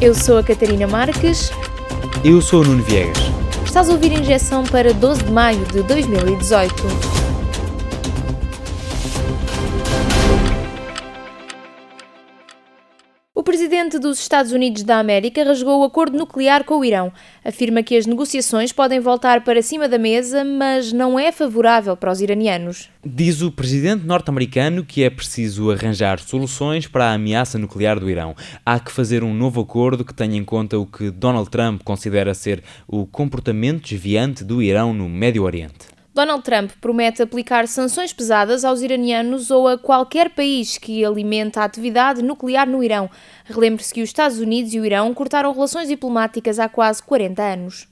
Eu sou a Catarina Marques. Eu sou o Nuno Viegas. Estás a ouvir Injeção para 12 de maio de 2018. O presidente dos Estados Unidos da América rasgou o acordo nuclear com o Irão. Afirma que as negociações podem voltar para cima da mesa, mas não é favorável para os iranianos. Diz o presidente norte-americano que é preciso arranjar soluções para a ameaça nuclear do Irão. Há que fazer um novo acordo que tenha em conta o que Donald Trump considera ser o comportamento desviante do Irão no Médio Oriente. Donald Trump promete aplicar sanções pesadas aos iranianos ou a qualquer país que alimenta a atividade nuclear no Irão. Relembre-se que os Estados Unidos e o Irão cortaram relações diplomáticas há quase 40 anos.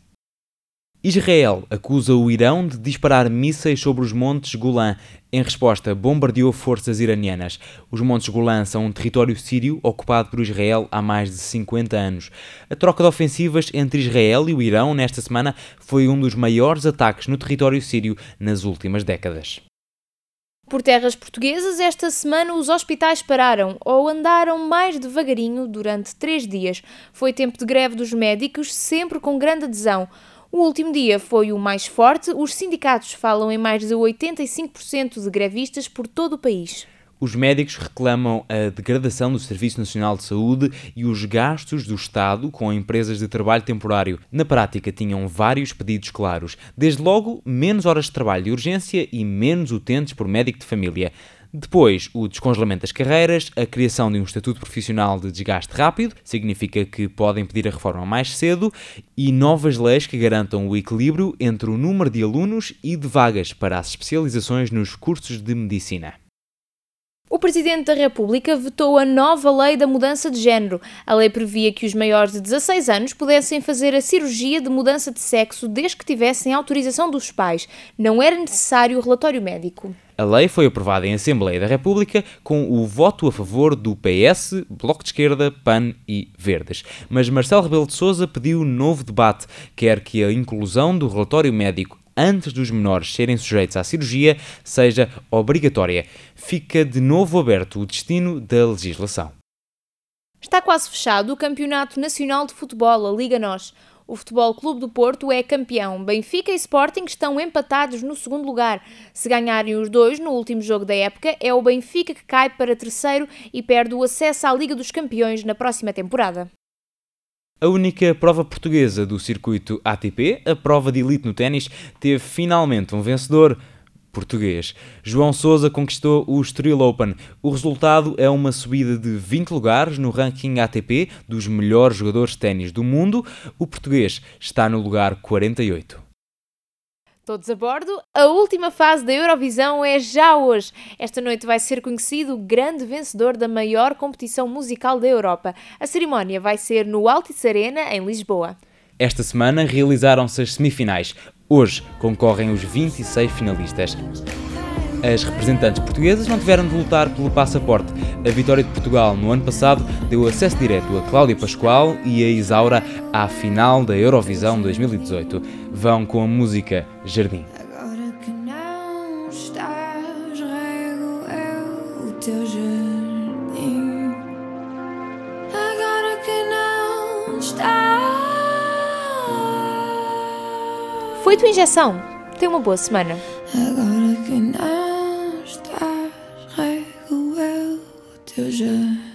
Israel acusa o Irão de disparar mísseis sobre os Montes Golã. Em resposta, bombardeou forças iranianas. Os Montes Golã são um território sírio ocupado por Israel há mais de 50 anos. A troca de ofensivas entre Israel e o Irão nesta semana foi um dos maiores ataques no território sírio nas últimas décadas. Por terras portuguesas, esta semana os hospitais pararam ou andaram mais devagarinho durante três dias. Foi tempo de greve dos médicos, sempre com grande adesão. O último dia foi o mais forte, os sindicatos falam em mais de 85% de grevistas por todo o país. Os médicos reclamam a degradação do Serviço Nacional de Saúde e os gastos do Estado com empresas de trabalho temporário. Na prática, tinham vários pedidos claros. Desde logo, menos horas de trabalho de urgência e menos utentes por médico de família. Depois, o descongelamento das carreiras, a criação de um estatuto profissional de desgaste rápido, significa que podem pedir a reforma mais cedo, e novas leis que garantam o equilíbrio entre o número de alunos e de vagas para as especializações nos cursos de medicina. O Presidente da República vetou a nova lei da mudança de género. A lei previa que os maiores de 16 anos pudessem fazer a cirurgia de mudança de sexo desde que tivessem autorização dos pais. Não era necessário o relatório médico. A lei foi aprovada em Assembleia da República com o voto a favor do PS, Bloco de Esquerda, PAN e Verdes. Mas Marcelo Rebelo de Sousa pediu novo debate, quer que a inclusão do relatório médico antes dos menores serem sujeitos à cirurgia seja obrigatória. Fica de novo aberto o destino da legislação. Está quase fechado o Campeonato Nacional de Futebol, a Liga NOS. O Futebol Clube do Porto é campeão. Benfica e Sporting estão empatados no segundo lugar. Se ganharem os dois no último jogo da época, é o Benfica que cai para terceiro e perde o acesso à Liga dos Campeões na próxima temporada. A única prova portuguesa do circuito ATP, a prova de elite no ténis, teve finalmente um vencedor português. João Sousa conquistou o Estoril Open. O resultado é uma subida de 20 lugares no ranking ATP dos melhores jogadores de ténis do mundo. O português está no lugar 48. Todos a bordo, a última fase da Eurovisão é já hoje. Esta noite vai ser conhecido o grande vencedor da maior competição musical da Europa. A cerimónia vai ser no Altice Arena, em Lisboa. Esta semana realizaram-se as semifinais. Hoje concorrem os 26 finalistas. As representantes portuguesas não tiveram de lutar pelo passaporte. A vitória de Portugal no ano passado deu acesso direto a Cláudia Pascoal e a Isaura à final da Eurovisão 2018. Vão com a música Jardim. Agora que não estás, rego eu o teu jardim. Agora que não estás. Foi tua injeção. Tenha uma boa semana. Agora que não teu jardim.